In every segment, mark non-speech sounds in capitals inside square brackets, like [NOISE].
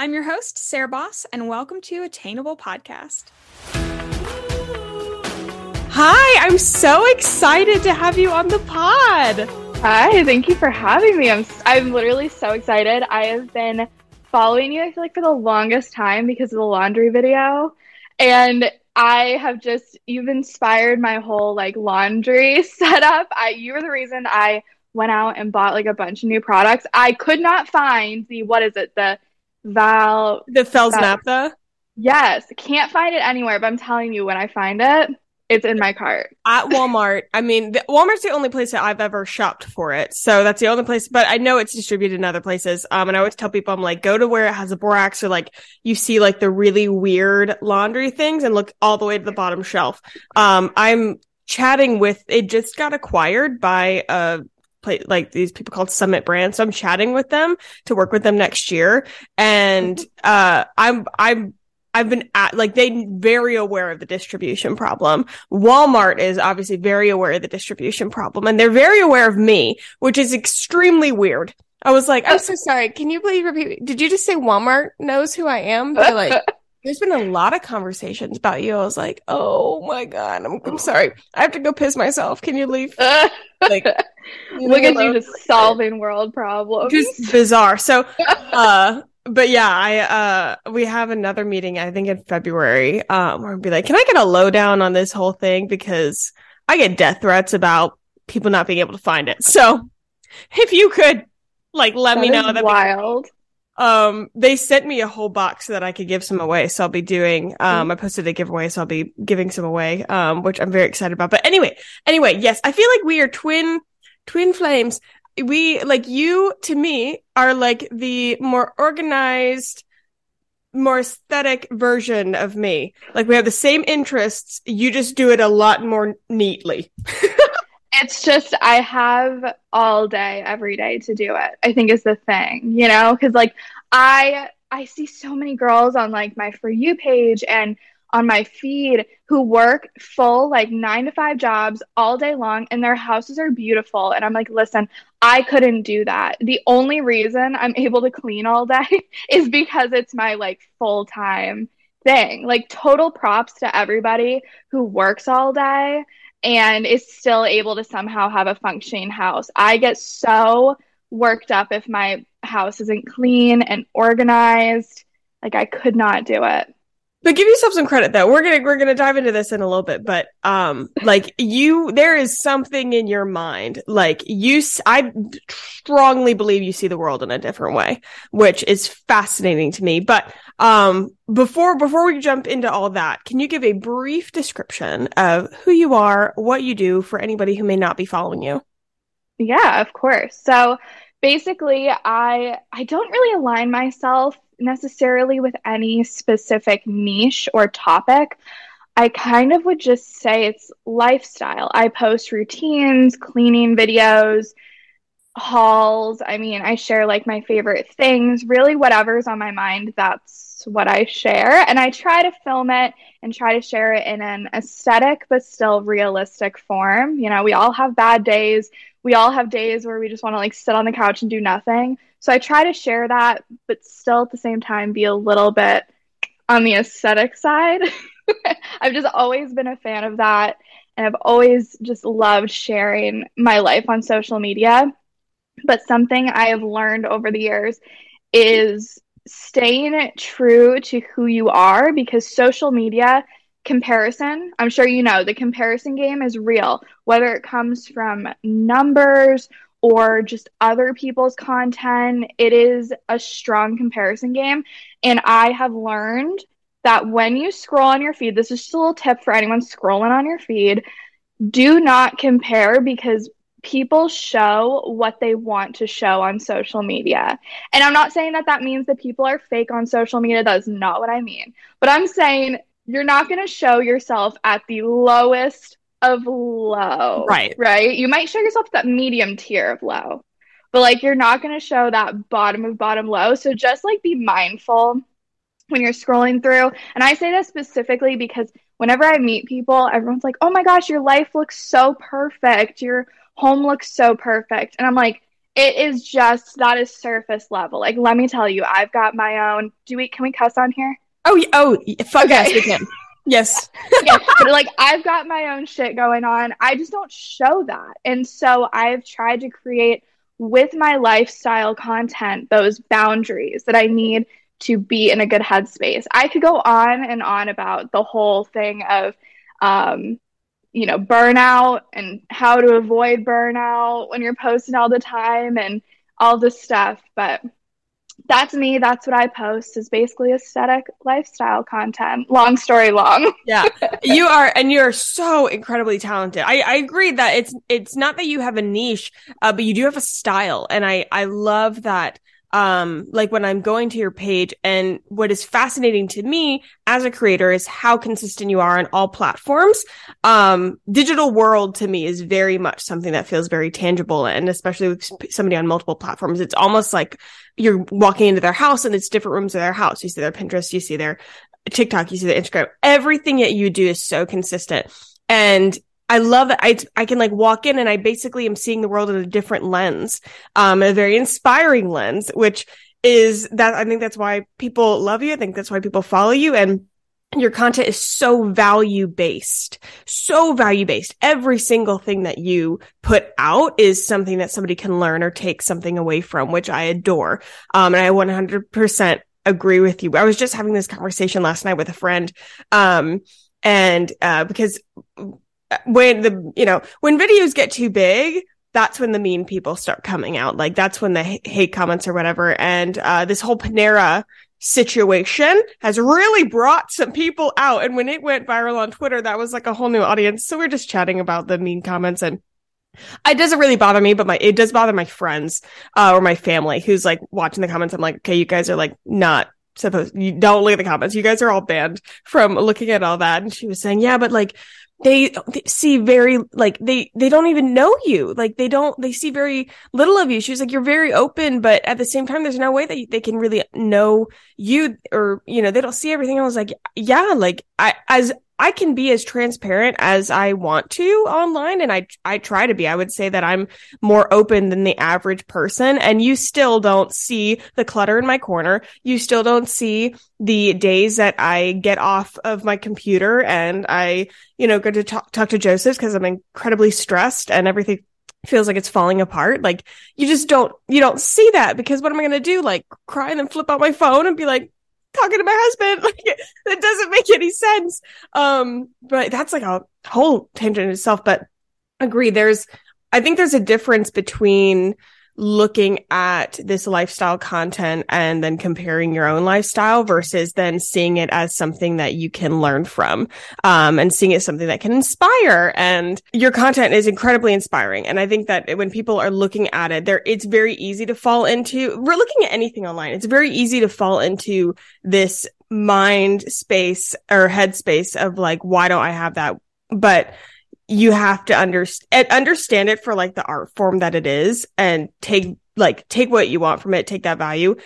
I'm your host, Sarah Boss, and welcome to Attainable Podcast. Hi, I'm so excited to have you on the pod. Hi, thank you for having me. I'm I'm literally so excited. I have been following you I feel like for the longest time because of the laundry video and I have just you've inspired my whole like laundry [LAUGHS] setup. I you were the reason I went out and bought like a bunch of new products. I could not find the what is it? The Val The Fels-Naptha? Yes, can't find it anywhere, but I'm telling you when I find it, it's in my cart. At Walmart. I mean, the, Walmart's the only place that I've ever shopped for it. So that's the only place, but I know it's distributed in other places. Um, and I always tell people, I'm like, go to where it has a borax or like you see like the really weird laundry things and look all the way to the bottom shelf. Um, I'm chatting with, it just got acquired by a play like these people called Summit Brands. So I'm chatting with them to work with them next year. And uh I'm I'm I've been at like they very aware of the distribution problem. Walmart is obviously very aware of the distribution problem and they're very aware of me, which is extremely weird. I was like, I'm so sorry. Can you please repeat? Did you just say Walmart knows who I am? They're like, [LAUGHS] there's been a lot of conversations about you. I was like, oh my God, I'm, I'm sorry. I have to go piss myself. Can you leave? [LAUGHS] like, look at you just solving world problems. Just bizarre. So, uh, but yeah, I uh we have another meeting I think in February um where I'll be like, "Can I get a lowdown on this whole thing because I get death threats about people not being able to find it." So, if you could like let that me know that wild. Um they sent me a whole box so that I could give some away. So I'll be doing um I posted a giveaway so I'll be giving some away um which I'm very excited about. But anyway, anyway, yes, I feel like we are twin twin flames. We like you to me are like the more organized more aesthetic version of me. Like we have the same interests. You just do it a lot more neatly [LAUGHS] it's just i have all day every day to do it i think is the thing you know because like i i see so many girls on like my for you page and on my feed who work full like nine to five jobs all day long and their houses are beautiful. And I'm like, listen, I couldn't do that. The only reason I'm able to clean all day [LAUGHS] is because it's my like full time thing. Like, total props to everybody who works all day and is still able to somehow have a functioning house. I get so worked up if my house isn't clean and organized. Like, I could not do it. But give yourself some credit though. We're gonna we're gonna dive into this in a little bit, but um, like you, there is something in your mind. Like you, I strongly believe you see the world in a different way, which is fascinating to me. But um, before before we jump into all that, can you give a brief description of who you are, what you do for anybody who may not be following you? Yeah, of course. So basically, I I don't really align myself necessarily with any specific niche or topic. I kind of would just say it's lifestyle. I post routines, cleaning videos, hauls. I mean, I share like my favorite things, really, whatever's on my mind, that's what I share. And I try to film it and try to share it in an aesthetic but still realistic form. You know, we all have bad days. We all have days where we just want to like sit on the couch and do nothing. So I try to share that, but still at the same time be a little bit on the aesthetic side. [LAUGHS] I've just always been a fan of that. And I've always just loved sharing my life on social media. But something I have learned over the years is staying true to who you are because social media comparison, I'm sure you know, the comparison game is real, whether it comes from numbers or just other people's content. It is a strong comparison game. And I have learned that when you scroll on your feed, this is just a little tip for anyone scrolling on your feed do not compare because people show what they want to show on social media. And I'm not saying that that means that people are fake on social media. That is not what I mean. But I'm saying you're not going to show yourself at the lowest of low. Right. Right. You might show yourself that medium tier of low, but like you're not going to show that bottom of bottom low. So just like be mindful when you're scrolling through. And I say this specifically because whenever I meet people, everyone's like, oh my gosh, your life looks so perfect. Your home looks so perfect. And I'm like, it is just that is surface level. Like, let me tell you, I've got my own. Do we? Can we cuss on here? Oh, oh, fuck okay. yes, we can. [LAUGHS] Yes. [LAUGHS] yeah, but like I've got my own shit going on. I just don't show that. And so I've tried to create with my lifestyle content those boundaries that I need to be in a good headspace. I could go on and on about the whole thing of um you know, burnout and how to avoid burnout when you're posting all the time and all this stuff, but that's me. That's what I post is basically aesthetic lifestyle content. Long story long. [LAUGHS] yeah. You are, and you're so incredibly talented. I, I agree that it's, it's not that you have a niche, uh, but you do have a style. And I, I love that um like when i'm going to your page and what is fascinating to me as a creator is how consistent you are on all platforms. Um digital world to me is very much something that feels very tangible and especially with somebody on multiple platforms it's almost like you're walking into their house and it's different rooms of their house. You see their pinterest you see their tiktok you see their instagram. Everything that you do is so consistent. And I love it. I, I can like walk in and I basically am seeing the world in a different lens, um, a very inspiring lens, which is that I think that's why people love you. I think that's why people follow you and your content is so value based, so value based. Every single thing that you put out is something that somebody can learn or take something away from, which I adore. Um, and I 100% agree with you. I was just having this conversation last night with a friend. Um, and, uh, because when the you know when videos get too big that's when the mean people start coming out like that's when the hate comments or whatever and uh, this whole panera situation has really brought some people out and when it went viral on twitter that was like a whole new audience so we're just chatting about the mean comments and it doesn't really bother me, but my it does bother my friends uh, or my family who's like watching the comments. I'm like, okay, you guys are like not supposed. You don't look at the comments. You guys are all banned from looking at all that. And she was saying, yeah, but like they, they, see very like they they don't even know you. Like they don't they see very little of you. She was like you're very open but at the same time there's no way that they can really know you or you know they don't see everything. I was like yeah like i as I can be as transparent as I want to online and I I try to be. I would say that I'm more open than the average person and you still don't see the clutter in my corner. You still don't see the days that I get off of my computer and I, you know, go to talk, talk to Joseph because I'm incredibly stressed and everything feels like it's falling apart. Like you just don't you don't see that because what am I going to do? Like cry and then flip out my phone and be like talking to my husband. [LAUGHS] Like that doesn't make any sense. Um, but that's like a whole tangent in itself. But agree, there's I think there's a difference between looking at this lifestyle content and then comparing your own lifestyle versus then seeing it as something that you can learn from um, and seeing it something that can inspire. And your content is incredibly inspiring. And i think that when people are looking at it there it's very easy to fall into we're looking at anything online. It's very easy to fall into this mind space or headspace of like why don't i have that? But you have to understand understand it for like the art form that it is and take like take what you want from it take that value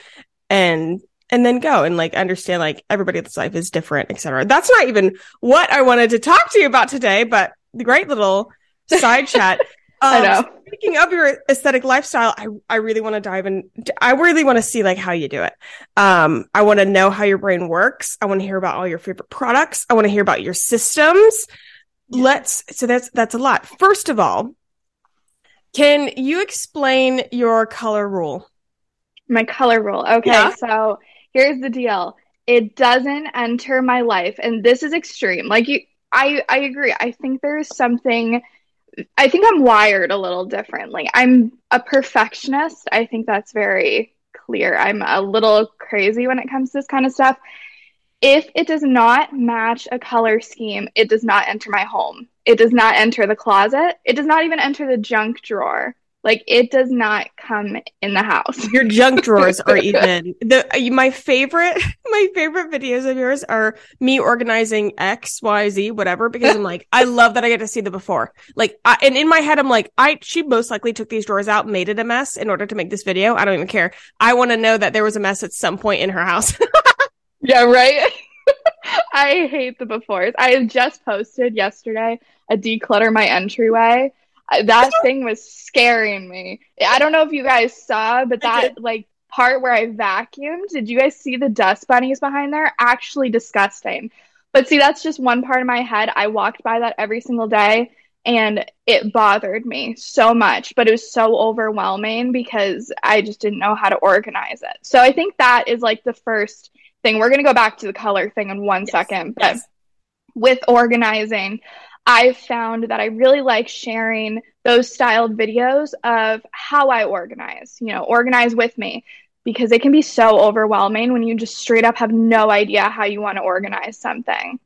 and and then go and like understand like everybody's life is different etc that's not even what i wanted to talk to you about today but the great little side chat [LAUGHS] um, I know. Speaking of your aesthetic lifestyle, I, I really want to dive in. I really want to see like how you do it. Um, I want to know how your brain works. I want to hear about all your favorite products. I want to hear about your systems let's so that's that's a lot. First of all, can you explain your color rule? My color rule. Okay, yeah. so here's the deal. It doesn't enter my life and this is extreme. Like you I I agree. I think there's something I think I'm wired a little differently. I'm a perfectionist. I think that's very clear. I'm a little crazy when it comes to this kind of stuff. If it does not match a color scheme, it does not enter my home. It does not enter the closet. It does not even enter the junk drawer. Like it does not come in the house. Your junk drawers are [LAUGHS] even the uh, my favorite. [LAUGHS] My favorite videos of yours are me organizing X, Y, Z, whatever. Because I'm like, I love that I get to see the before. Like, I, and in my head, I'm like, I she most likely took these drawers out, made it a mess in order to make this video. I don't even care. I want to know that there was a mess at some point in her house. [LAUGHS] Yeah, right? [LAUGHS] I hate the befores. I have just posted yesterday a declutter my entryway that [LAUGHS] thing was scaring me. I don't know if you guys saw, but that like part where I vacuumed, did you guys see the dust bunnies behind there? Actually disgusting. But see, that's just one part of my head. I walked by that every single day and it bothered me so much, but it was so overwhelming because I just didn't know how to organize it. So I think that is like the first thing. We're going to go back to the color thing in one yes. second, but yes. with organizing, I've found that I really like sharing those styled videos of how I organize, you know, organize with me because it can be so overwhelming when you just straight up have no idea how you want to organize something.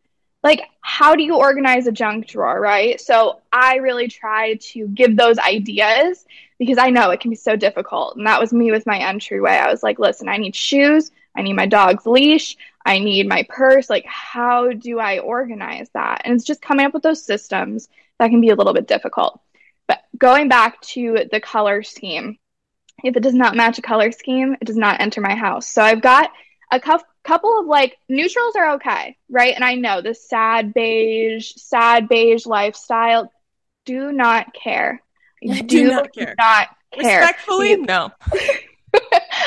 Like, how do you organize a junk drawer, right? So, I really try to give those ideas because I know it can be so difficult. And that was me with my entryway. I was like, listen, I need shoes, I need my dog's leash, I need my purse. Like, how do I organize that? And it's just coming up with those systems that can be a little bit difficult. But going back to the color scheme, if it does not match a color scheme, it does not enter my house. So I've got a cu- couple of like neutrals are okay, right? And I know the sad beige, sad beige lifestyle. Do not care. [LAUGHS] Do, do not care. Not care. Respectfully, you, no. [LAUGHS]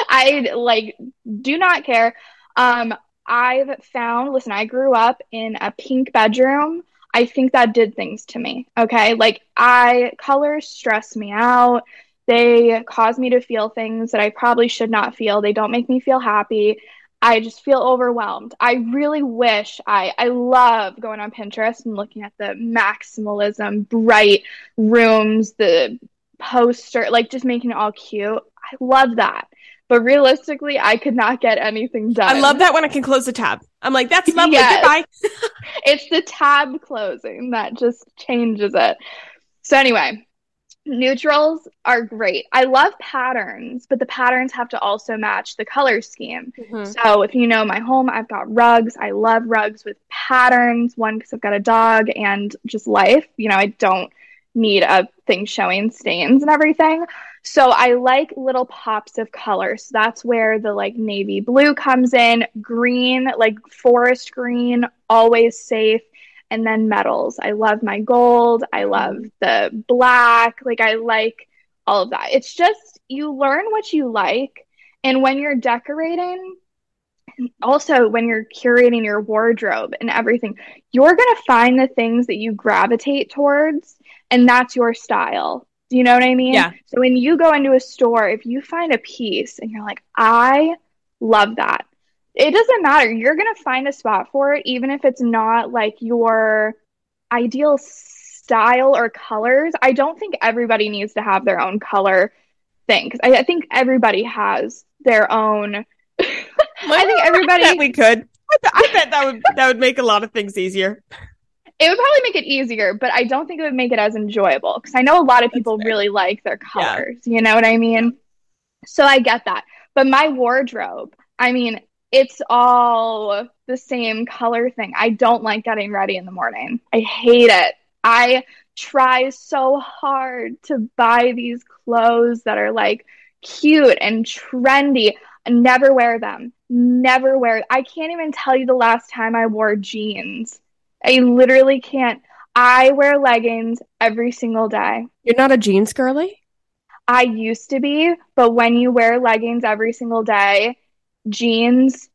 I like do not care. Um, I've found. Listen, I grew up in a pink bedroom. I think that did things to me. Okay, like I colors stress me out. They cause me to feel things that I probably should not feel. They don't make me feel happy. I just feel overwhelmed. I really wish I I love going on Pinterest and looking at the maximalism, bright rooms, the poster, like just making it all cute. I love that. But realistically, I could not get anything done. I love that when I can close the tab. I'm like, that's lovely. Yes. Goodbye. [LAUGHS] [LAUGHS] it's the tab closing that just changes it. So anyway, neutrals are great. I love patterns, but the patterns have to also match the color scheme. Mm-hmm. So if you know my home, I've got rugs. I love rugs with patterns. One because I've got a dog and just life. You know, I don't need a thing showing stains and everything. So I like little pops of color. So that's where the like navy blue comes in, green, like forest green, always safe and then metals. I love my gold. I love mm-hmm. the black. Like, I like all of that. It's just you learn what you like. And when you're decorating, also when you're curating your wardrobe and everything, you're going to find the things that you gravitate towards, and that's your style. Do you know what I mean? Yeah. So when you go into a store, if you find a piece and you're like, I love that, it doesn't matter. You're going to find a spot for it, even if it's not like your ideal style or colors. I don't think everybody needs to have their own color thing. Cause I, I think everybody has their own. [LAUGHS] I think everybody. I we could. I bet that would that would make a lot of things easier. It would probably make it easier, but I don't think it would make it as enjoyable because I know a lot of people really like their colors. Yeah. You know what I mean? So I get that. But my wardrobe, I mean, it's all the same color thing. I don't like getting ready in the morning. I hate it. I try so hard to buy these clothes that are like cute and trendy. I never wear them. Never wear. I can't even tell you the last time I wore jeans. I literally can't. I wear leggings every single day. You're not a jeans girly? I used to be, but when you wear leggings every single day, jeans.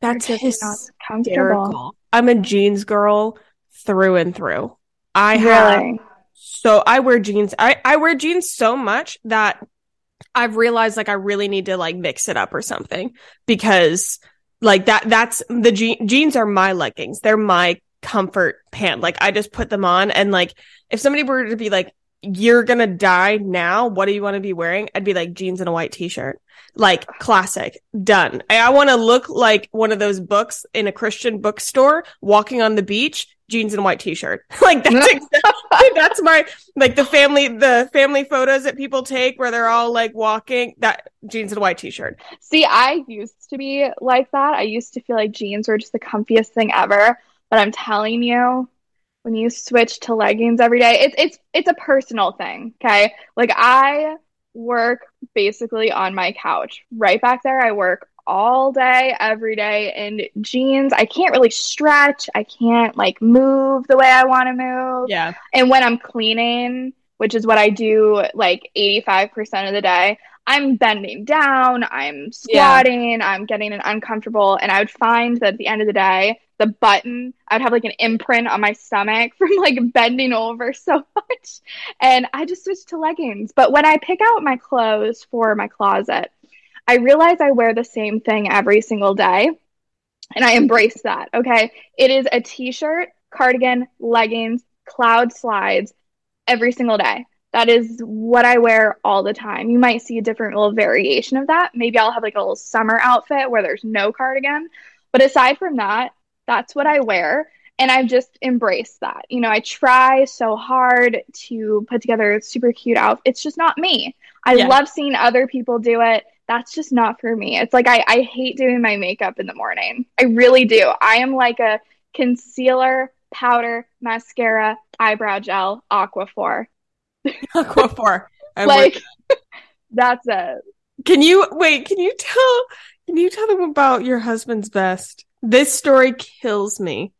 That's just not comfortable. I'm a jeans girl through and through. I really? have so I wear jeans. I I wear jeans so much that I've realized like I really need to like mix it up or something because like that that's the je- jeans are my leggings. They're my comfort pant. Like I just put them on and like if somebody were to be like you're gonna die now. What do you want to be wearing? I'd be like jeans and a white t-shirt. Like classic. Done. I, I want to look like one of those books in a Christian bookstore walking on the beach, jeans and a white t-shirt. [LAUGHS] like that's [LAUGHS] exactly, that's my like the family the family photos that people take where they're all like walking that jeans and a white t-shirt. See, I used to be like that. I used to feel like jeans were just the comfiest thing ever, but I'm telling you, when you switch to leggings every day it's it's it's a personal thing okay? Like i work basically on my couch. Right back there i work all day every day in jeans i can't really stretch. I can't like move the way i want to move. Yeah. And when i'm cleaning which is what I do like 85% of the day, I'm bending down, I'm squatting, yeah. I'm getting an uncomfortable. And I would find that at the end of the day, the button, I would have like an imprint on my stomach [LAUGHS] from like bending over so much. And I just switched to leggings. But when I pick out my clothes for my closet, I realize I wear the same thing every single day. And I embrace that. Okay. It is a t shirt, cardigan, leggings, cloud slides every single day. That is what I wear all the time. You might see a different little variation of that. Maybe I'll have like a little summer outfit where there's no cardigan. But aside from that, that's what I wear. And I've just embraced that. You know, I try so hard to put together a super cute outfit. It's just not me. I yeah. love seeing other people do it. That's just not for me. It's like I, I hate doing my makeup in the morning. I really do. I am like a concealer, powder, mascara, eyebrow gel, Aquaphor. [LAUGHS] Aquaphor. like [LAUGHS] that's it. Can you wait? Can you tell? Can you tell them about your husband's best? This story kills me.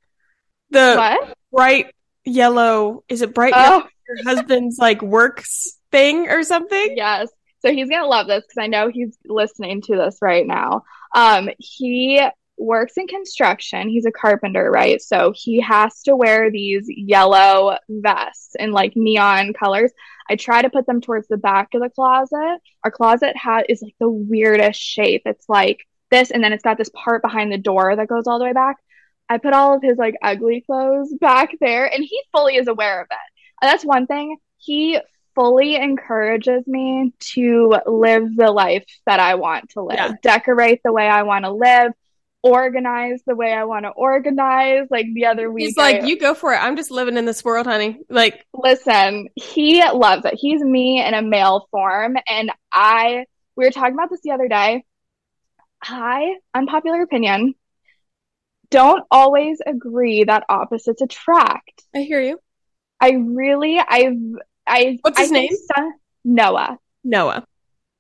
The what? bright yellow. Is it bright oh. yellow? Your husband's like works thing or something? Yes. So he's gonna love this because I know he's listening to this right now. Um, he works in construction. He's a carpenter, right? So he has to wear these yellow vests in like neon colors. I try to put them towards the back of the closet. Our closet hat is like the weirdest shape. It's like this, and then it's got this part behind the door that goes all the way back. I put all of his like ugly clothes [LAUGHS] back there, and he fully is aware of it. And that's one thing. He fully encourages me to live the life that I want to live, yeah. decorate the way I want to live, organize the way I want to organize. Like the other week, he's like, I, "You go for it. I'm just living in this world, honey." Like, listen, he loves it. He's me in a male form, and I. We were talking about this the other day. I, unpopular opinion, don't always agree that opposites attract. I hear you. I really, I've, I. What's his I name? Noah. Noah.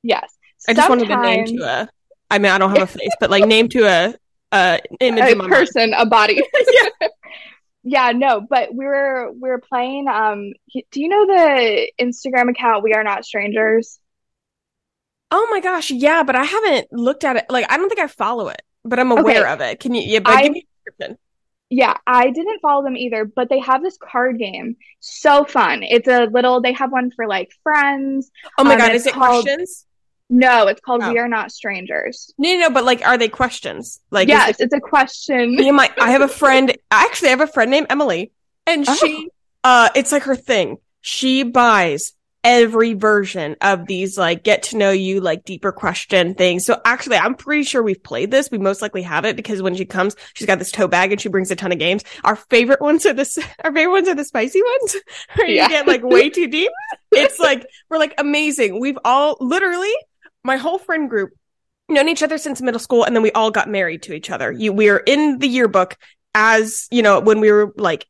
Yes. I just wanted to name to a. I mean, I don't have a [LAUGHS] face, but like name to a uh, image a person, mind. a body. [LAUGHS] [LAUGHS] yeah. yeah, no, but we were we were playing. Um, do you know the Instagram account We Are Not Strangers? Oh my gosh, yeah, but I haven't looked at it. Like, I don't think I follow it, but I'm aware okay. of it. Can you? Yeah, but I, give me a description. Yeah, I didn't follow them either, but they have this card game. So fun. It's a little. They have one for like friends. Oh my um, god, is it called, questions? No, it's called oh. We Are Not Strangers. No, no, no, but like, are they questions? Like, yes, it- it's a question. Me and my, I have a [LAUGHS] friend. Actually, I have a friend named Emily, and oh. she, uh, it's like her thing. She buys every version of these like get to know you like deeper question things. So actually, I'm pretty sure we've played this. We most likely have it because when she comes, she's got this tote bag and she brings a ton of games. Our favorite ones are the [LAUGHS] our favorite ones are the spicy ones [LAUGHS] where yeah. you get like way too deep. It's like we're like amazing. We've all literally my whole friend group known each other since middle school and then we all got married to each other. You we are in the yearbook as, you know, when we were like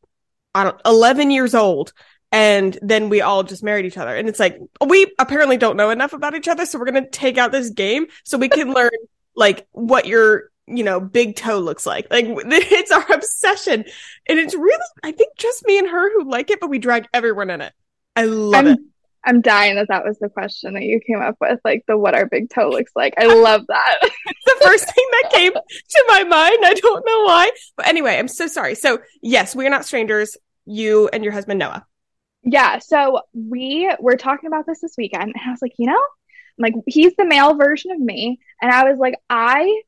I don't 11 years old and then we all just married each other. And it's like we apparently don't know enough about each other, so we're going to take out this game so we can [LAUGHS] learn like what your you know, big toe looks like. Like [LAUGHS] it's our obsession. And it's really, I think just me and her who like it, but we drag everyone in it. I love I'm, it. I'm dying that that was the question that you came up with, like the what our big toe looks like. I [LAUGHS] love that. [LAUGHS] the first thing that came to my mind. I don't know why. But anyway, I'm so sorry. So, yes, we are not strangers, you and your husband, Noah. Yeah. So, we were talking about this this weekend, and I was like, you know, like he's the male version of me. And I was like, I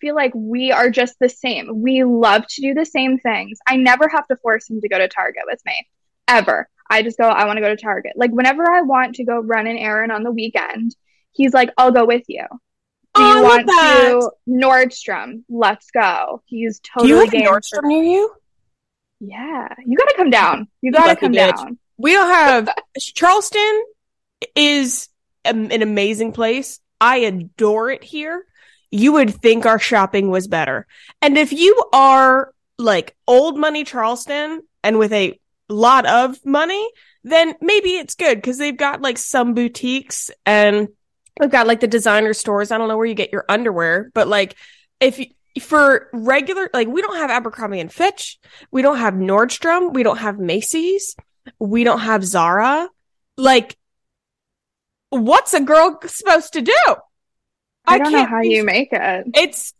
feel like we are just the same. We love to do the same things. I never have to force him to go to Target with me, ever. I just go, I want to go to Target. Like whenever I want to go run an errand on the weekend, he's like, I'll go with you. Do oh, you want to Nordstrom? Let's go. He's totally Do you have Nordstrom near you? Yeah, you got to come down. You got to come bitch. down. We don't have [LAUGHS] Charleston is an amazing place. I adore it here. You would think our shopping was better. And if you are like old money Charleston and with a lot of money, then maybe it's good because they've got like some boutiques and they've got like the designer stores. I don't know where you get your underwear, but like if you, for regular, like we don't have Abercrombie and Fitch, we don't have Nordstrom, we don't have Macy's, we don't have Zara. Like, what's a girl supposed to do? I don't know how be- you make it. It's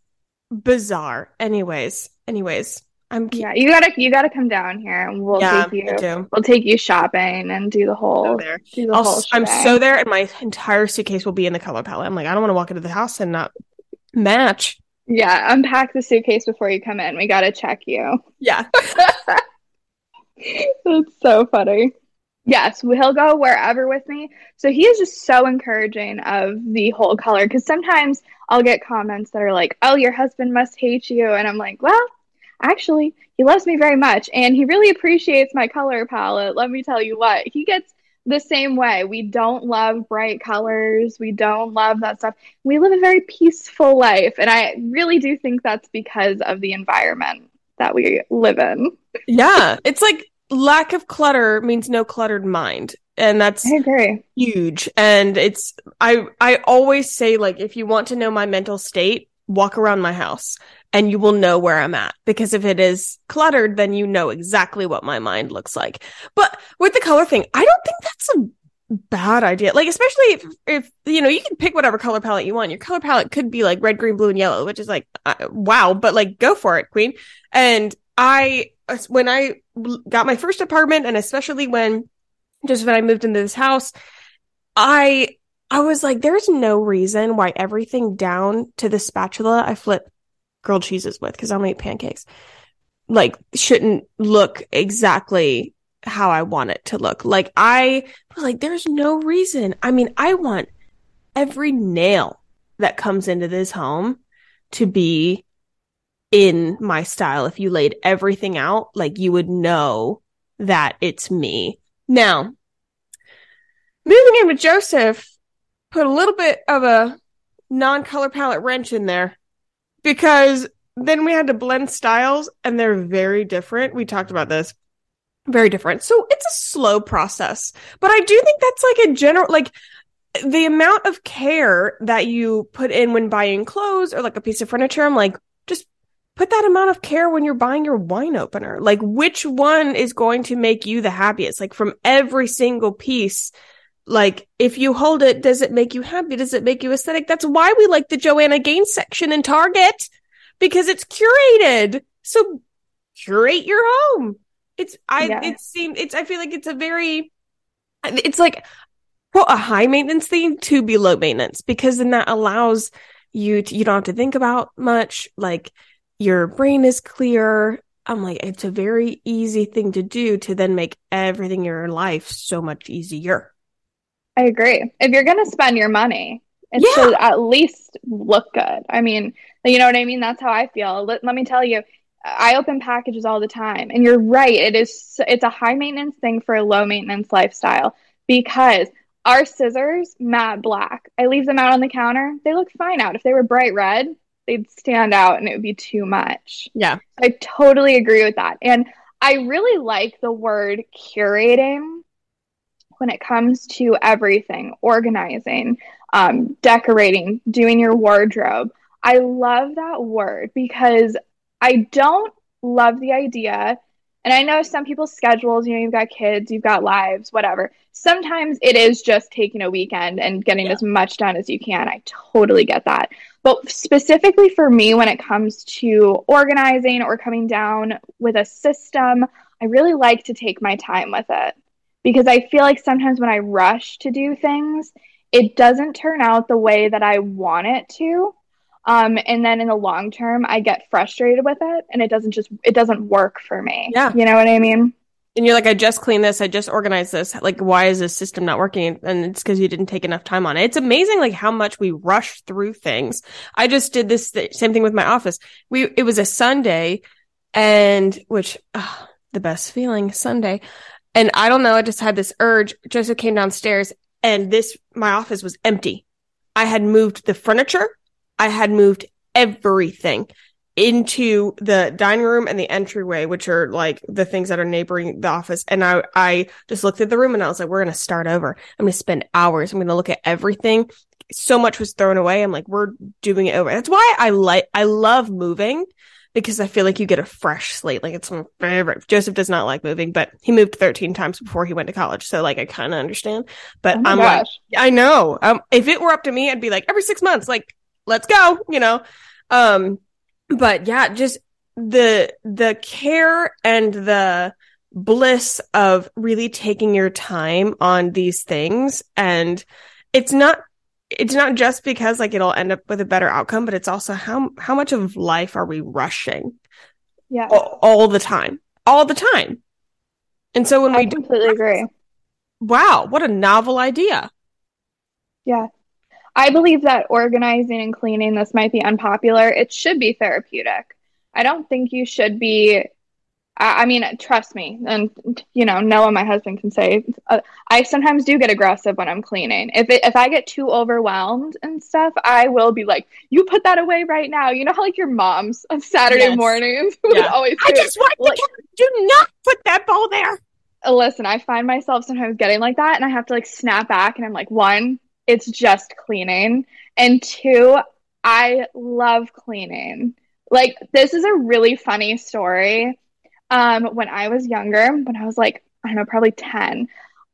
bizarre. Anyways, anyways, I'm Yeah, you gotta you gotta come down here and we'll yeah, take you we'll take you shopping and do the So whole there. do the whole I'm so there, and my entire suitcase will be in the color palette. I'm like, I don't want to walk into the house and not match. Yeah, unpack the suitcase before you come in. We gotta check you. Yeah, [LAUGHS] [LAUGHS] That's so funny. Yes, he'll go wherever with me. So he is just so encouraging of the whole color because sometimes I'll get comments that are like, "Oh, your husband must hate you," and I'm like, "Well, actually, he loves me very much, and he really appreciates my color palette. Let me tell you what, he gets the same way. We don't love bright colors. We don't love that stuff. We live a very peaceful life, and I really do think that's because of the environment that we live in. yeah. It's like lack of clutter means no cluttered mind, and that's huge. And it's I I always say like if you want to know my mental state, walk around my house and you will know where I'm at because if it is cluttered then you know exactly what my mind looks like. But with the color thing, I don't think that's a bad idea. Like especially if if you know, you can pick whatever color palette you want. Your color palette could be like red, green, blue and yellow, which is like uh, wow, but like go for it, queen. And I when I got my first apartment and especially when just when I moved into this house, I I was like, there's no reason why everything down to the spatula I flip grilled cheeses with because I eat pancakes, like shouldn't look exactly how I want it to look. Like I was like, there's no reason. I mean, I want every nail that comes into this home to be in my style. If you laid everything out, like you would know that it's me. Now, moving in with Joseph put a little bit of a non-color palette wrench in there because then we had to blend styles and they're very different. We talked about this. Very different. So it's a slow process. But I do think that's like a general like the amount of care that you put in when buying clothes or like a piece of furniture, I'm like, just put that amount of care when you're buying your wine opener. Like, which one is going to make you the happiest? Like, from every single piece, like, if you hold it, does it make you happy? Does it make you aesthetic? That's why we like the Joanna Gaines section in Target because it's curated. So curate your home. It's, I, Yeah. it seemed, it's, I feel like it's a very, it's like, quote, a high maintenance thing to be low maintenance because then that allows you to, you don't have to think about much. Like your brain is clear. I'm like, it's a very easy thing to do to then make everything in your life so much easier. I agree. If you're going to spend your money, it Yeah. should at least look good. I mean, you know what I mean? That's how I feel. Let, let me tell you, I open packages all the time. And you're right. It is, it's a high maintenance thing for a low maintenance lifestyle because our scissors, matte black, I leave them out on the counter. They look fine out. If they were bright red, they'd stand out and it would be too much. Yeah. I totally agree with that. And I really like the word curating when it comes to everything organizing, um, decorating, doing your wardrobe. I love that word because I don't love the idea. And I know some people's schedules, you know, you've got kids, you've got lives, whatever. Sometimes it is just taking a weekend and getting Yeah. as much done as you can. I totally get that. But specifically for me, when it comes to organizing or coming down with a system, I really like to take my time with it because I feel like sometimes when I rush to do things, it doesn't turn out the way that I want it to. Um, and then in the long term, I get frustrated with it and it doesn't just, it doesn't work for me. Yeah. You know what I mean? And you're like, I just cleaned this. I just organized this. Like, why is this system not working? And it's because you didn't take enough time on it. It's amazing, like how much we rush through things. I just did this th- same thing with my office. We, it was a Sunday and which, ah, the best feeling Sunday. And I don't know. I just had this urge. Joseph came downstairs and this, my office was empty. I had moved the furniture. I had moved everything into the dining room and the entryway, which are like the things that are neighboring the office. And I, I just looked at the room and I was like, we're going to start over. I'm going to spend hours. I'm going to look at everything. So much was thrown away. I'm like, we're doing it over. That's why I like, I love moving because I feel like you get a fresh slate. Like it's my favorite. Joseph does not like moving, but he moved 13 times before he went to college. So like I kind of understand. But Oh I'm like. I know. Um, if it were up to me, I'd be like every six months, like let's go, you know. Um, but yeah, just the the care and the bliss of really taking your time on these things and it's not it's not just because like it'll end up with a better outcome but it's also how how much of life are we rushing Yeah. all, all the time all the time and so when I we do completely agree. wow what a novel idea Yeah. I believe that organizing and cleaning, this might be unpopular. It should be therapeutic. I don't think you should be. I I mean, trust me, and you know, Noah, my husband, can say uh, I sometimes do get aggressive when I'm cleaning. If it, if I get too overwhelmed and stuff, I will be like, "You put that away right now." You know how like your moms on Saturday Yes. mornings [LAUGHS] would Yeah. always i just want Like- to do not put that bowl there Uh, listen, I find myself sometimes getting like that, and I have to like snap back, and I'm like, one, it's just cleaning, and two, I love cleaning. Like, this is a really funny story. Um, when I was younger, when I was like, I don't know, probably 10,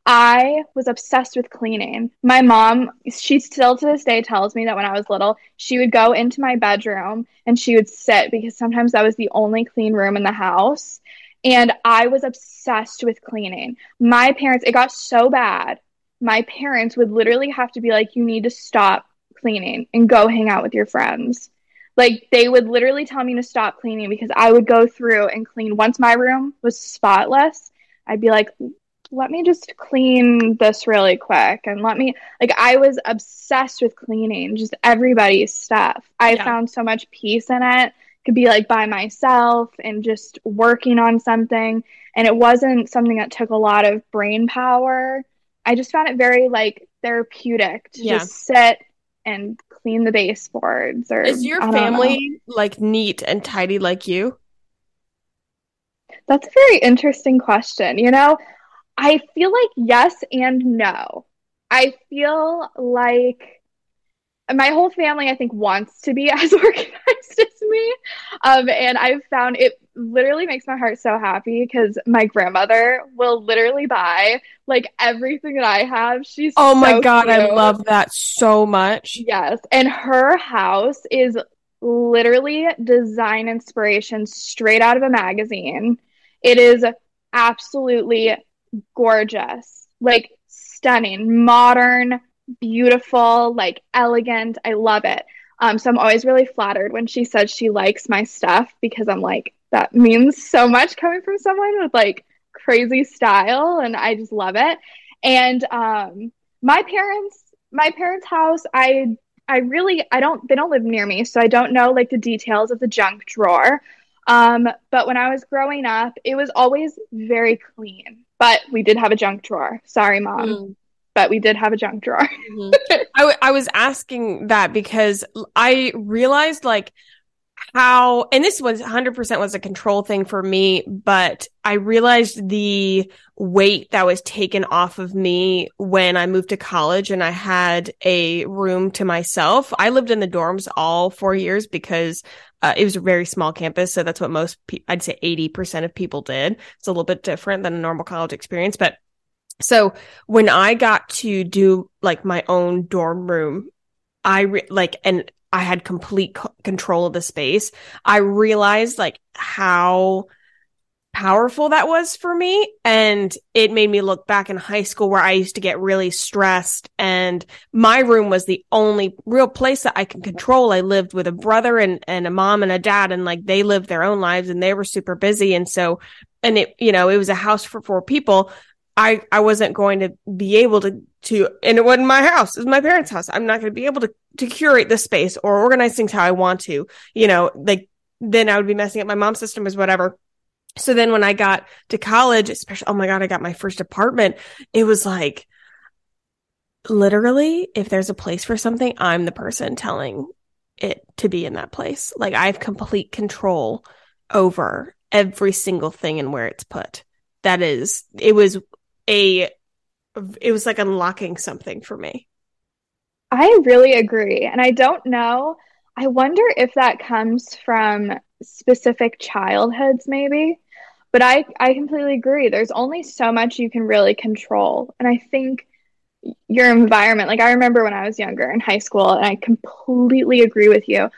I was obsessed with cleaning. My mom, she still to this day tells me that when I was little, she would go into my bedroom and she would sit because sometimes that was the only clean room in the house. And I was obsessed with cleaning. My parents, it got so bad. My parents would literally have to be like, you need to stop cleaning and go hang out with your friends. Like they would literally tell me to stop cleaning because I would go through and clean. Once my room was spotless, I'd be like, let me just clean this really quick and let me like I was obsessed with cleaning just everybody's stuff. I Yeah. found so much peace in it. Could be like by myself and just working on something and it wasn't something that took a lot of brain power. I just found it very like therapeutic to Yeah. just sit and clean the baseboards or is your don't know. family like neat and tidy like you That's a very interesting question. You know, I feel like yes and no. I feel like my whole family, I think, wants to be [LAUGHS] as organized as me. Um, and I've found it literally makes my heart so happy because my grandmother will literally buy like everything that I have. She's oh my so god i love that so much Yes. And her house is literally design inspiration straight out of a magazine. It is absolutely gorgeous, like stunning, modern, beautiful, like elegant. I love it. Um, so I'm always really flattered when she says she likes my stuff because I'm like, that means so much coming from someone with like crazy style, and I just love it. And um, my parents, my parents' house, I I really I don't they don't live near me, so I don't know like the details of the junk drawer. Um, but when I was growing up, it was always very clean. But we did have a junk drawer. Sorry, mom, Mm. But we did have a junk drawer. Mhm. I, w- I was asking that because I realized like how, and this was 100% was a control thing for me, but I realized the weight that was taken off of me when I moved to college and I had a room to myself. I lived in the dorms all four years because uh, it was a very small campus. So that's what most, pe- I'd say 80% of people did. It's a little bit different than a normal college experience, but so when I got to do like my own dorm room, I re- like, and I had complete c- control of the space. I realized like how powerful that was for me. And it made me look back in high school where I used to get really stressed and my room was the only real place that I can control. I lived with a brother and, and a mom and a dad and like they lived their own lives and they were super busy. And so, and it, you know, it was a house for four people. I, I wasn't going to be able to, to, and it wasn't my house. It was my parents' house. I'm not going to be able to, to curate the space or organize things how I want to, you know, like then I would be messing up my mom's system as whatever. So then when I got to college, especially, oh my God, I got my first apartment. It was like, literally, if there's a place for something, I'm the person telling it to be in that place. Like I have complete control over every single thing and where it's put. That is, it was a, it was like unlocking something for me. I really agree. And I don't know. I wonder if that comes from specific childhoods maybe. But I I completely agree. There's only so much you can really control. And I think your environment, like I remember when I was younger in high school and I completely agree with you.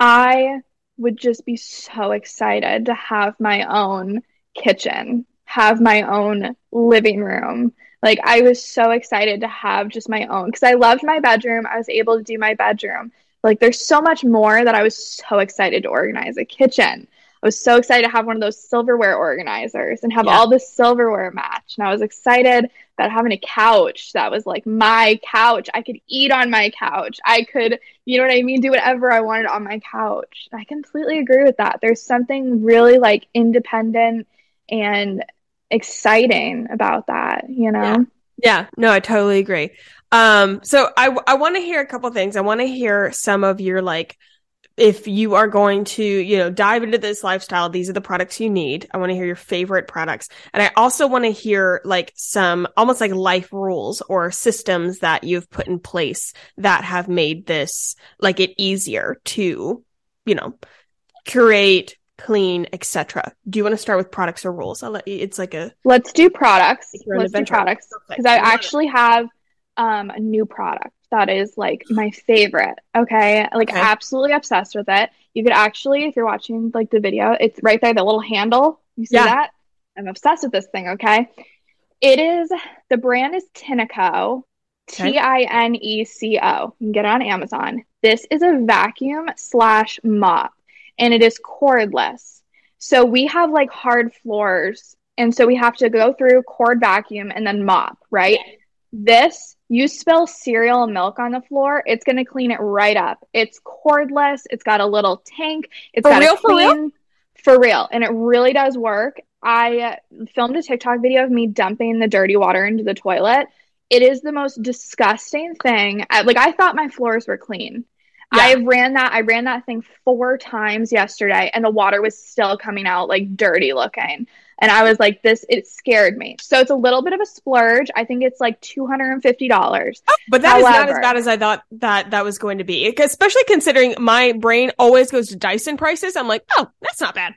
I would just be so excited to have my own kitchen, have my own living room. Like I was so excited to have just my own because I loved my bedroom. I was able to do my bedroom. Like there's so much more that I was so excited to organize a kitchen. I was so excited to have one of those silverware organizers and have yeah. all the silverware match. And I was excited about having a couch that was like my couch. I could eat on my couch. I could, you know what I mean, do whatever I wanted on my couch. I completely agree with that. There's something really like independent and exciting about that, you know? Yeah. yeah. No, I totally agree. Um, so I I want to hear a couple things. I want to hear some of your like if you are going to, you know, dive into this lifestyle, these are the products you need. I want to hear your favorite products. And I also want to hear like some almost like life rules or systems that you've put in place that have made this like it easier to, you know, curate, clean, etc. Do you want to start with products or rules? I'll let you, it's like a Let's do products. Let's do products because I actually have um a new product that is like my favorite. Okay. Like okay. absolutely obsessed with it. You could actually, if you're watching like the video, it's right there, the little handle. You see yeah. that? I'm obsessed with this thing. Okay. It is the brand is Tineco, T I N E C O. You can get it on Amazon. This is a vacuum slash mop and it is cordless. So we have like hard floors. And so we have to go through cord vacuum and then mop, right? This you spill cereal milk on the floor, it's going to clean it right up. It's cordless. It's got a little tank. It's for got real, a clean, for real, for real, and it really does work. I uh, filmed a TikTok video of me dumping the dirty water into the toilet. It is the most disgusting thing. I, like I thought my floors were clean. Yeah. I ran that I ran that thing four times yesterday and the water was still coming out like dirty looking. And I was like, this, it scared me. So it's a little bit of a splurge. I think it's like $250. Oh, but that However, is not as bad as I thought that that was going to be, especially considering my brain always goes to Dyson prices. I'm like, oh, that's not bad.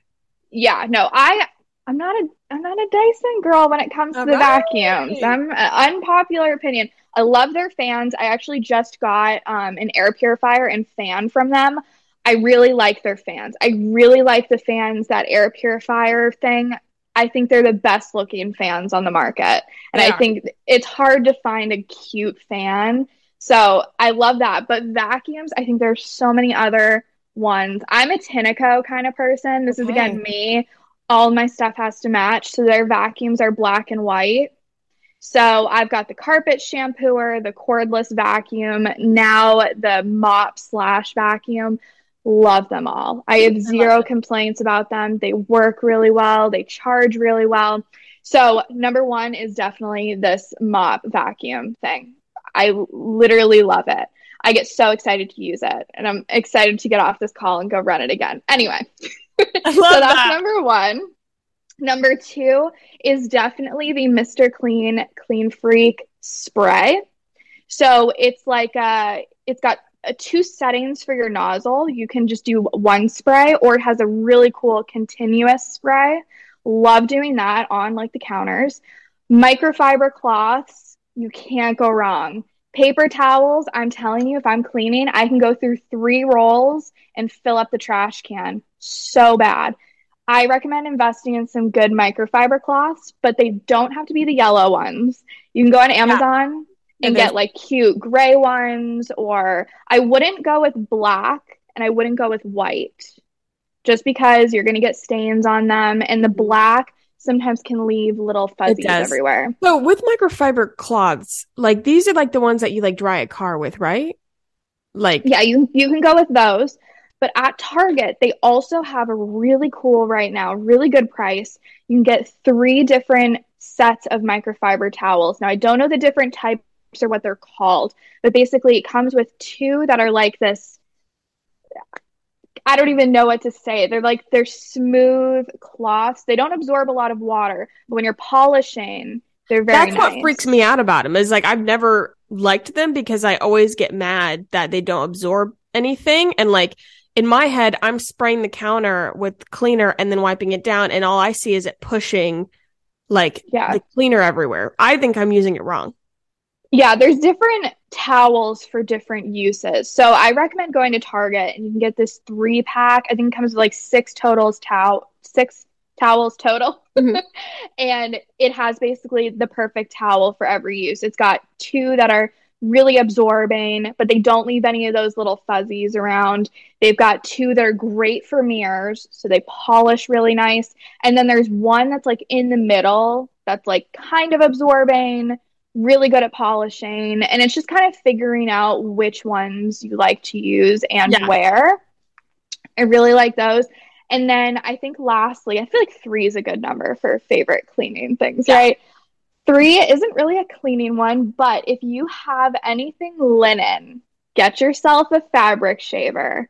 Yeah, no, I, I'm not a, I'm not a Dyson girl when it comes All to the right. vacuums. I'm an unpopular opinion. I love their fans. I actually just got um, an air purifier and fan from them. I really like their fans. I really like the fans, that air purifier thing. I think they're the best looking fans on the market. And yeah. I think it's hard to find a cute fan. So I love that. But vacuums, I think there's so many other ones. I'm a Tineco kind of person. This okay. is again me. All my stuff has to match. So their vacuums are black and white. So I've got the carpet shampooer, the cordless vacuum, now the mop slash vacuum. Love them all. I have zero complaints about them. They work really well, they charge really well. So, number one is definitely this mop vacuum thing. I literally love it. I get so excited to use it, and I'm excited to get off this call and go run it again. Anyway, [LAUGHS] so that's that. number one. Number two is definitely the Mr. Clean Clean Freak spray. So it's like a, it's got uh, two settings for your nozzle. You can just do one spray, or it has a really cool continuous spray. Love doing that on like the counters. Microfiber cloths, you can't go wrong. Paper towels, I'm telling you, if I'm cleaning, I can go through three rolls and fill up the trash can. So bad. I recommend investing in some good microfiber cloths, but they don't have to be the yellow ones. You can go on Amazon and get like cute gray ones or I wouldn't go with black and I wouldn't go with white just because you're going to get stains on them and the black sometimes can leave little fuzzies everywhere. So with microfiber cloths, like these are like the ones that you like dry a car with, right? Like Yeah, you you can go with those. But at Target, they also have a really cool right now, really good price. You can get 3 different sets of microfiber towels. Now I don't know the different types or what they're called. But basically, it comes with two that are like this. I don't even know what to say. They're like they're smooth cloths. They don't absorb a lot of water, but when you're polishing, they're very. That's nice. what freaks me out about them. Is like I've never liked them because I always get mad that they don't absorb anything, and like in my head, I'm spraying the counter with cleaner and then wiping it down, and all I see is it pushing like Yeah. the cleaner everywhere. I think I'm using it wrong. Yeah, there's different towels for different uses. So I recommend going to Target and you can get this three pack. I think it comes with like six totals towel six towels total. Mhm. [LAUGHS] and it has basically the perfect towel for every use. It's got two that are really absorbing, but they don't leave any of those little fuzzies around. They've got two that are great for mirrors, so they polish really nice. And then there's one that's like in the middle that's like kind of absorbing, really good at polishing. And it's just kind of figuring out which ones you like to use and Yeah. where. I really like those. And then I think lastly, I feel like three is a good number for favorite cleaning things, Yeah. right? Three isn't really a cleaning one, but if you have anything linen, get yourself a fabric shaver.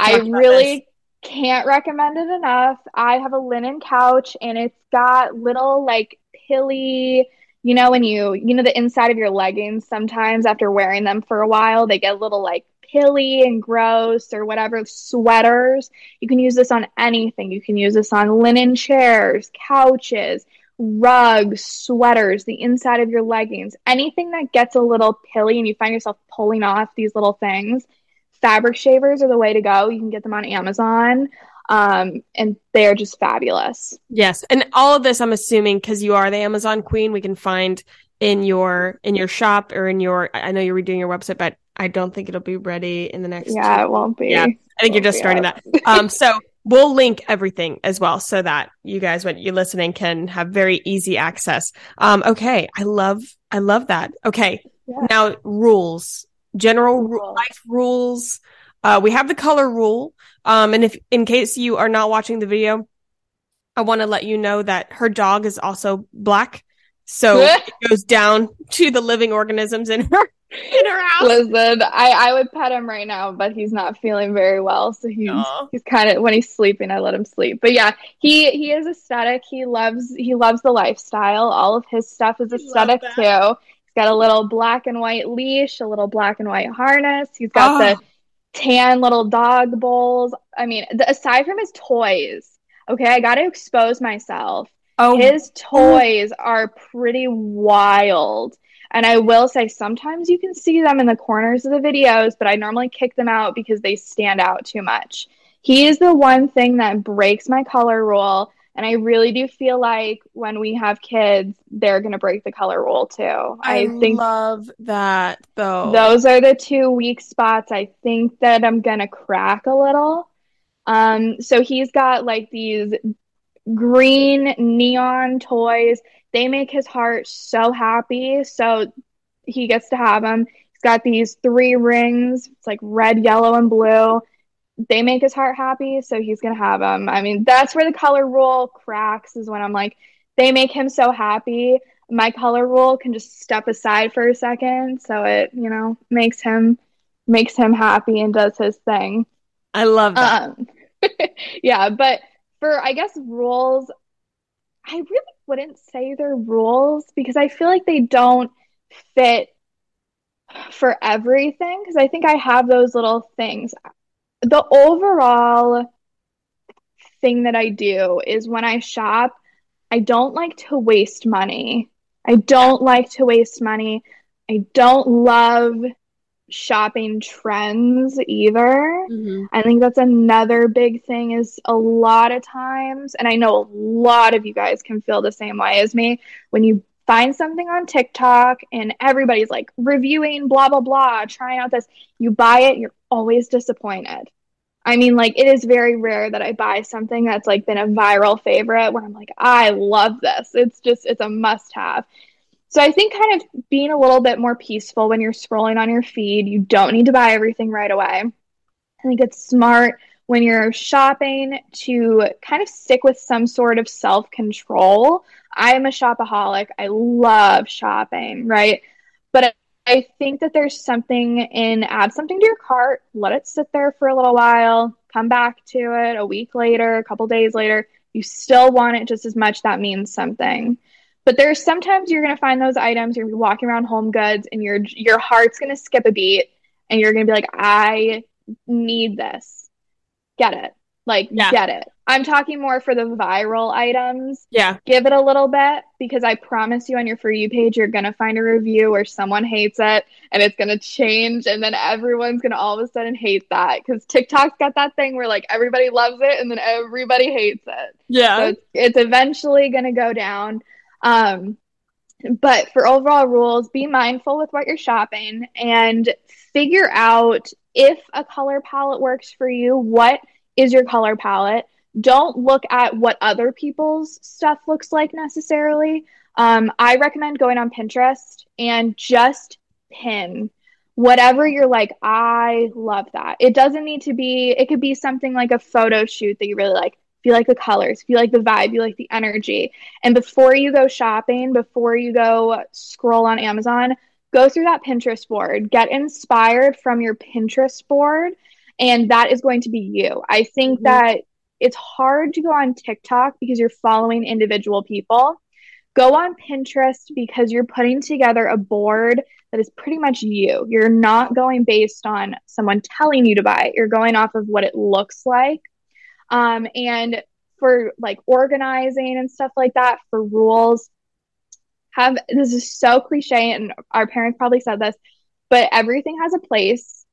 I really this. can't recommend it enough. I have a linen couch and it's got little like pilly, you know, when you, you know, the inside of your leggings sometimes after wearing them for a while, they get a little like pilly and gross or whatever. Sweaters. You can use this on anything. You can use this on linen chairs, couches, rugs, sweaters, the inside of your leggings, anything that gets a little pilly and you find yourself pulling off these little things fabric shavers are the way to go. You can get them on Amazon. Um, and they're just fabulous. Yes, and all of this, I'm assuming, because you are the Amazon queen, we can find in your in your shop or in your. I know you're redoing your website, but I don't think it'll be ready in the next. Yeah, it won't be. Yeah, I think you're just starting up. that. Um, so we'll link everything as well, so that you guys, when you're listening, can have very easy access. Um, okay, I love, I love that. Okay, Yeah. now rules, general life rules. Uh, we have the color rule. Um, and if in case you are not watching the video, I want to let you know that her dog is also black. So [LAUGHS] it goes down to the living organisms in her in her house. Listen, I, I would pet him right now, but he's not feeling very well. So he's he's kind of when he's sleeping, I let him sleep. But yeah, he he is aesthetic. He loves he loves the lifestyle. All of his stuff is aesthetic too. He's got a little black and white leash, a little black and white harness. He's got Oh. the ah. tan little dog bowls. I mean, the, aside from his toys, okay, I got to expose myself. Oh, His toys are pretty wild. And I will say sometimes you can see them in the corners of the videos, but I normally kick them out because they stand out too much. He is the one thing that breaks my color rule. And I really do feel like when we have kids, they're going to break the color rule too. I, I think love that though. those are the two weak spots. I think that I'm gonna crack a little. Um, so he's got like these green neon toys. They make his heart so happy. So he gets to have them. He's got these three rings. It's like red, yellow, and blue. They make his heart happy, so he's gonna have them. I mean, that's where the color rule cracks. Is when I'm like, they make him so happy my color rule can just step aside for a second so it you know makes him makes him happy and does his thing I love that. um [LAUGHS] yeah but for i guess rules i really wouldn't say they're rules because i feel like they don't fit for everything because i think i have those little things the overall thing that i do is when i shop i don't like to waste money I don't like to waste money. I don't love shopping trends either. Mhm. I think that's another big thing is a lot of times, and I know a lot of you guys can feel the same way as me, when you find something on TikTok and everybody's like reviewing blah blah blah, trying out this, you buy it, you're always disappointed. I mean, like it is very rare that I buy something that's like been a viral favorite where I'm like, I love this. It's just it's a must have. So I think kind of being a little bit more peaceful when you're scrolling on your feed, you don't need to buy everything right away. I think it's smart when you're shopping to kind of stick with some sort of self control. I'm a shopaholic. I love shopping, right? But I think that there's something in add something to your cart, let it sit there for a little while, come back to it a week later, a couple days later. You still want it just as much. That means something. But there's sometimes you're gonna find those items. You're gonna be walking around Home Goods, and your your heart's gonna skip a beat, and you're gonna be like, I need this. Get it. Like, Yeah. get it. I'm talking more for the viral items. Yeah. Give it a little bit because I promise you on your For You page, you're going to find a review where someone hates it and it's going to change. And then everyone's going to all of a sudden hate that because TikTok's got that thing where like everybody loves it and then everybody hates it. So Yeah. it's, it's eventually going to go down. Um, but for overall rules, be mindful with what you're shopping and figure out if a color palette works for you. What is your color palette? Don't look at what other people's stuff looks like necessarily. Um, I recommend going on Pinterest and just pin whatever you're like, I love that. It doesn't need to be, it could be something like a photo shoot that you really like. You like the colors, if you like the vibe, you like the energy. And before you go shopping, before you go scroll on Amazon, go through that Pinterest board, get inspired from your Pinterest board, and that is going to be you. I think Mhm. that it's hard to go on TikTok because you're following individual people. Go on Pinterest because you're putting together a board that is pretty much you. You're not going based on someone telling you to buy it. You're going off of what it looks like. Um, and for like organizing and stuff like that, for rules, have this is so cliche, and our parents probably said this, but everything has a place,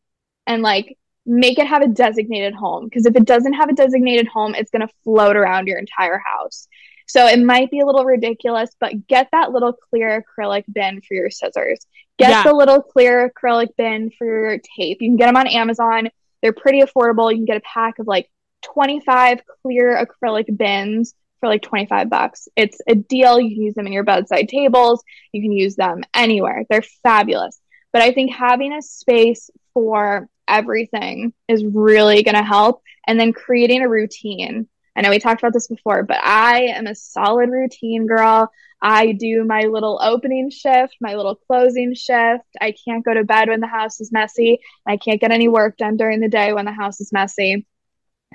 and like make it have a designated home because if it doesn't have a designated home, it's going to float around your entire house. So it might be a little ridiculous, but get that little clear acrylic bin for your scissors. Get Yeah. the little clear acrylic bin for your tape. You can get them on Amazon. They're pretty affordable. You can get a pack of like 25 clear acrylic bins for like 25 bucks. It's a deal. You can use them in your bedside tables. You can use them anywhere. They're fabulous. But I think having a space for everything is really going to help. And then creating a routine. I know we talked about this before, but I am a solid routine girl. I do my little opening shift, my little closing shift. I can't go to bed when the house is messy. I can't get any work done during the day when the house is messy.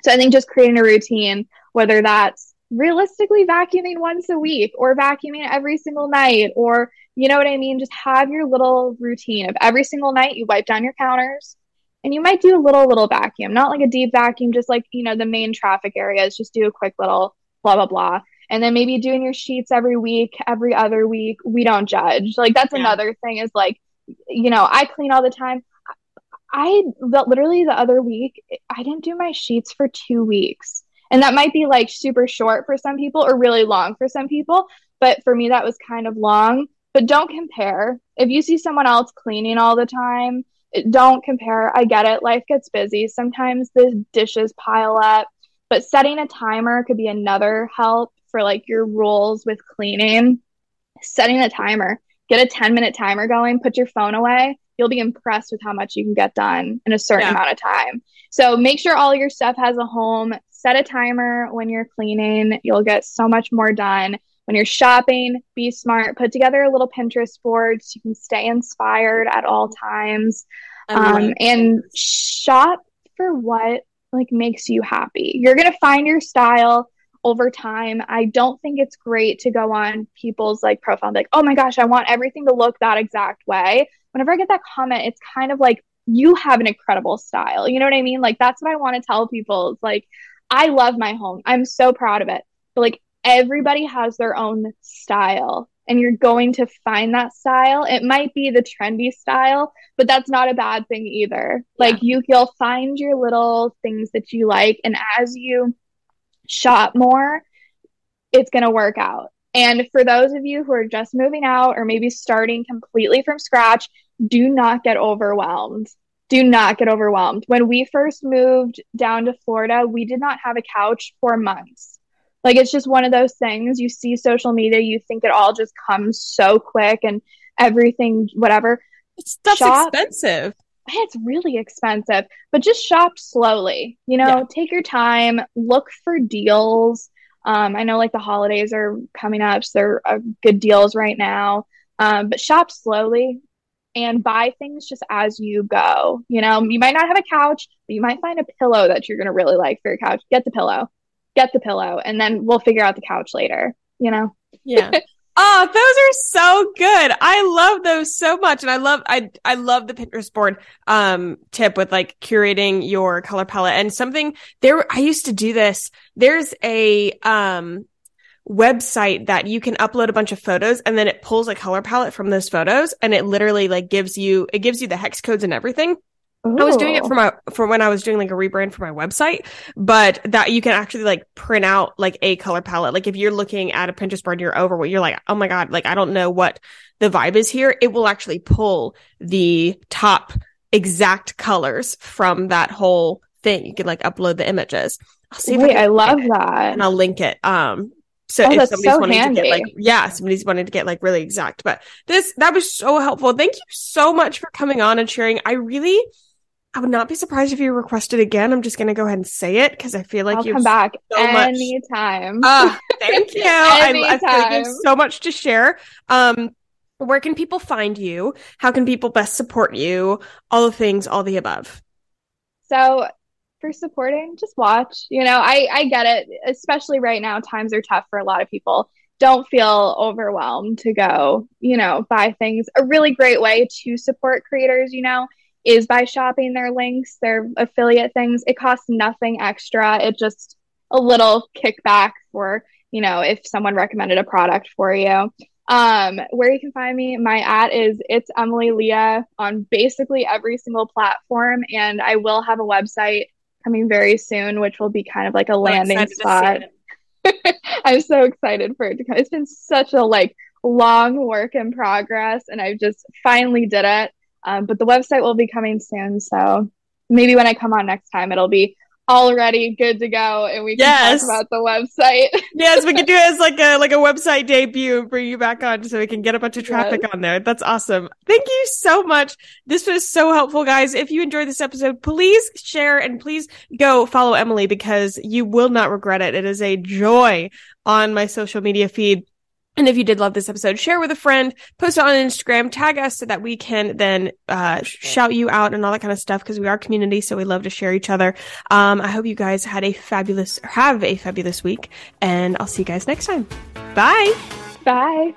So I think just creating a routine, whether that's realistically vacuuming once a week or vacuuming every single night, or you know what I mean? Just have your little routine of every single night you wipe down your counters and you might do a little, little vacuum, not like a deep vacuum, just like, you know, the main traffic areas, just do a quick little blah, blah, blah. And then maybe doing your sheets every week, every other week. We don't judge. Like that's Yeah. another thing is like, you know, I clean all the time. I literally the other week I didn't do my sheets for two weeks, and that might be like super short for some people or really long for some people. But for me, that was kind of long. But don't compare. If you see someone else cleaning all the time, don't compare. I get it. Life gets busy. Sometimes the dishes pile up, but setting a timer could be another help for like your rules with cleaning. Setting a timer, get a 10 minute timer going, put your phone away. You'll be impressed with how much you can get done in a certain Yeah. amount of time. So make sure all your stuff has a home. Set a timer when you're cleaning. You'll get so much more done. When you're shopping, be smart. Put together a little Pinterest board so you can stay inspired at all times. Um, and shop for what like makes you happy. You're gonna find your style over time. I don't think it's great to go on people's like profile and be like, oh my gosh, I want everything to look that exact way. Whenever I get that comment, it's kind of like you have an incredible style. You know what I mean? Like that's what I want to tell people. It's like I love my home. I'm so proud of it. But like everybody has their own style and you're going to find that style. It might be the trendy style, but that's not a bad thing either. Like you you'll find your little things that you like and as you shop more, it's going to work out. And for those of you who are just moving out or maybe starting completely from scratch, do not get overwhelmed. Do not get overwhelmed. When we first moved down to Florida, we did not have a couch for months. Like it's just one of those things. You see social media, you think it all just comes so quick and everything, whatever. Stuff's shop- expensive. It's really expensive, but just shop slowly. You know, Yeah. take your time, look for deals. Um, I know like the holidays are coming up, so there are good deals right now. Um, but shop slowly and buy things just as you go. You know, you might not have a couch, but you might find a pillow that you're going to really like for your couch. Get the pillow, get the pillow, and then we'll figure out the couch later. You know, Yeah. [LAUGHS] Oh, those are so good. I love those so much. And I love, I, I love the Pinterest board, um, tip with like curating your color palette and something there. I used to do this. There's a, um, website that you can upload a bunch of photos and then it pulls a color palette from those photos and it literally like gives you, it gives you the hex codes and everything. Ooh. I was doing it for my for when I was doing like a rebrand for my website, but that you can actually like print out like a color palette. Like if you're looking at a Pinterest board and you're over what you're like, oh my god, like I don't know what the vibe is here. It will actually pull the top exact colors from that whole thing. You can like upload the images. I'll see Wait, I, I love that, and I'll link it. Um, so oh, if somebody's so wanting handy. to get like, yeah, somebody's wanting to get like really exact, but this, that was so helpful. Thank you so much for coming on and sharing. I really, I would not be surprised if you requested again. I'm just going to go ahead and say it because I feel like you come back so anytime. Uh, thank [LAUGHS] you. I, I, feel like you have so much to share. Um, where can people find you? How can people best support you? All the things, all the above. So for supporting, just watch. You know, I I get it, especially right now. Times are tough for a lot of people. Don't feel overwhelmed to go. You know, buy things. A really great way to support creators. You know is by shopping their links, their affiliate things. It costs nothing extra. It just a little kickback for, you know, if someone recommended a product for you. Um, where you can find me, my at is it's Emily Leah on basically every single platform, and I will have a website coming very soon, which will be kind of like a landing spot. [LAUGHS] I'm so excited for it to come. It's been such a like long work in progress, and I just finally did it. Um, but the website will be coming soon. So maybe when I come on next time, it'll be already good to go and we can yes. talk about the website. [LAUGHS] yes, we can do it as like a like a website debut and bring you back on so we can get a bunch of traffic yes. on there. That's awesome. Thank you so much. This was so helpful, guys. If you enjoyed this episode, please share and please go follow Emily because you will not regret it. It is a joy on my social media feed. And if you did love this episode, share with a friend, post it on Instagram, tag us so that we can then uh, shout you out and all that kind of stuff because we are community, so we love to share each other. Um, I hope you guys had a fabulous, have a fabulous week, and I'll see you guys next time. Bye. Bye.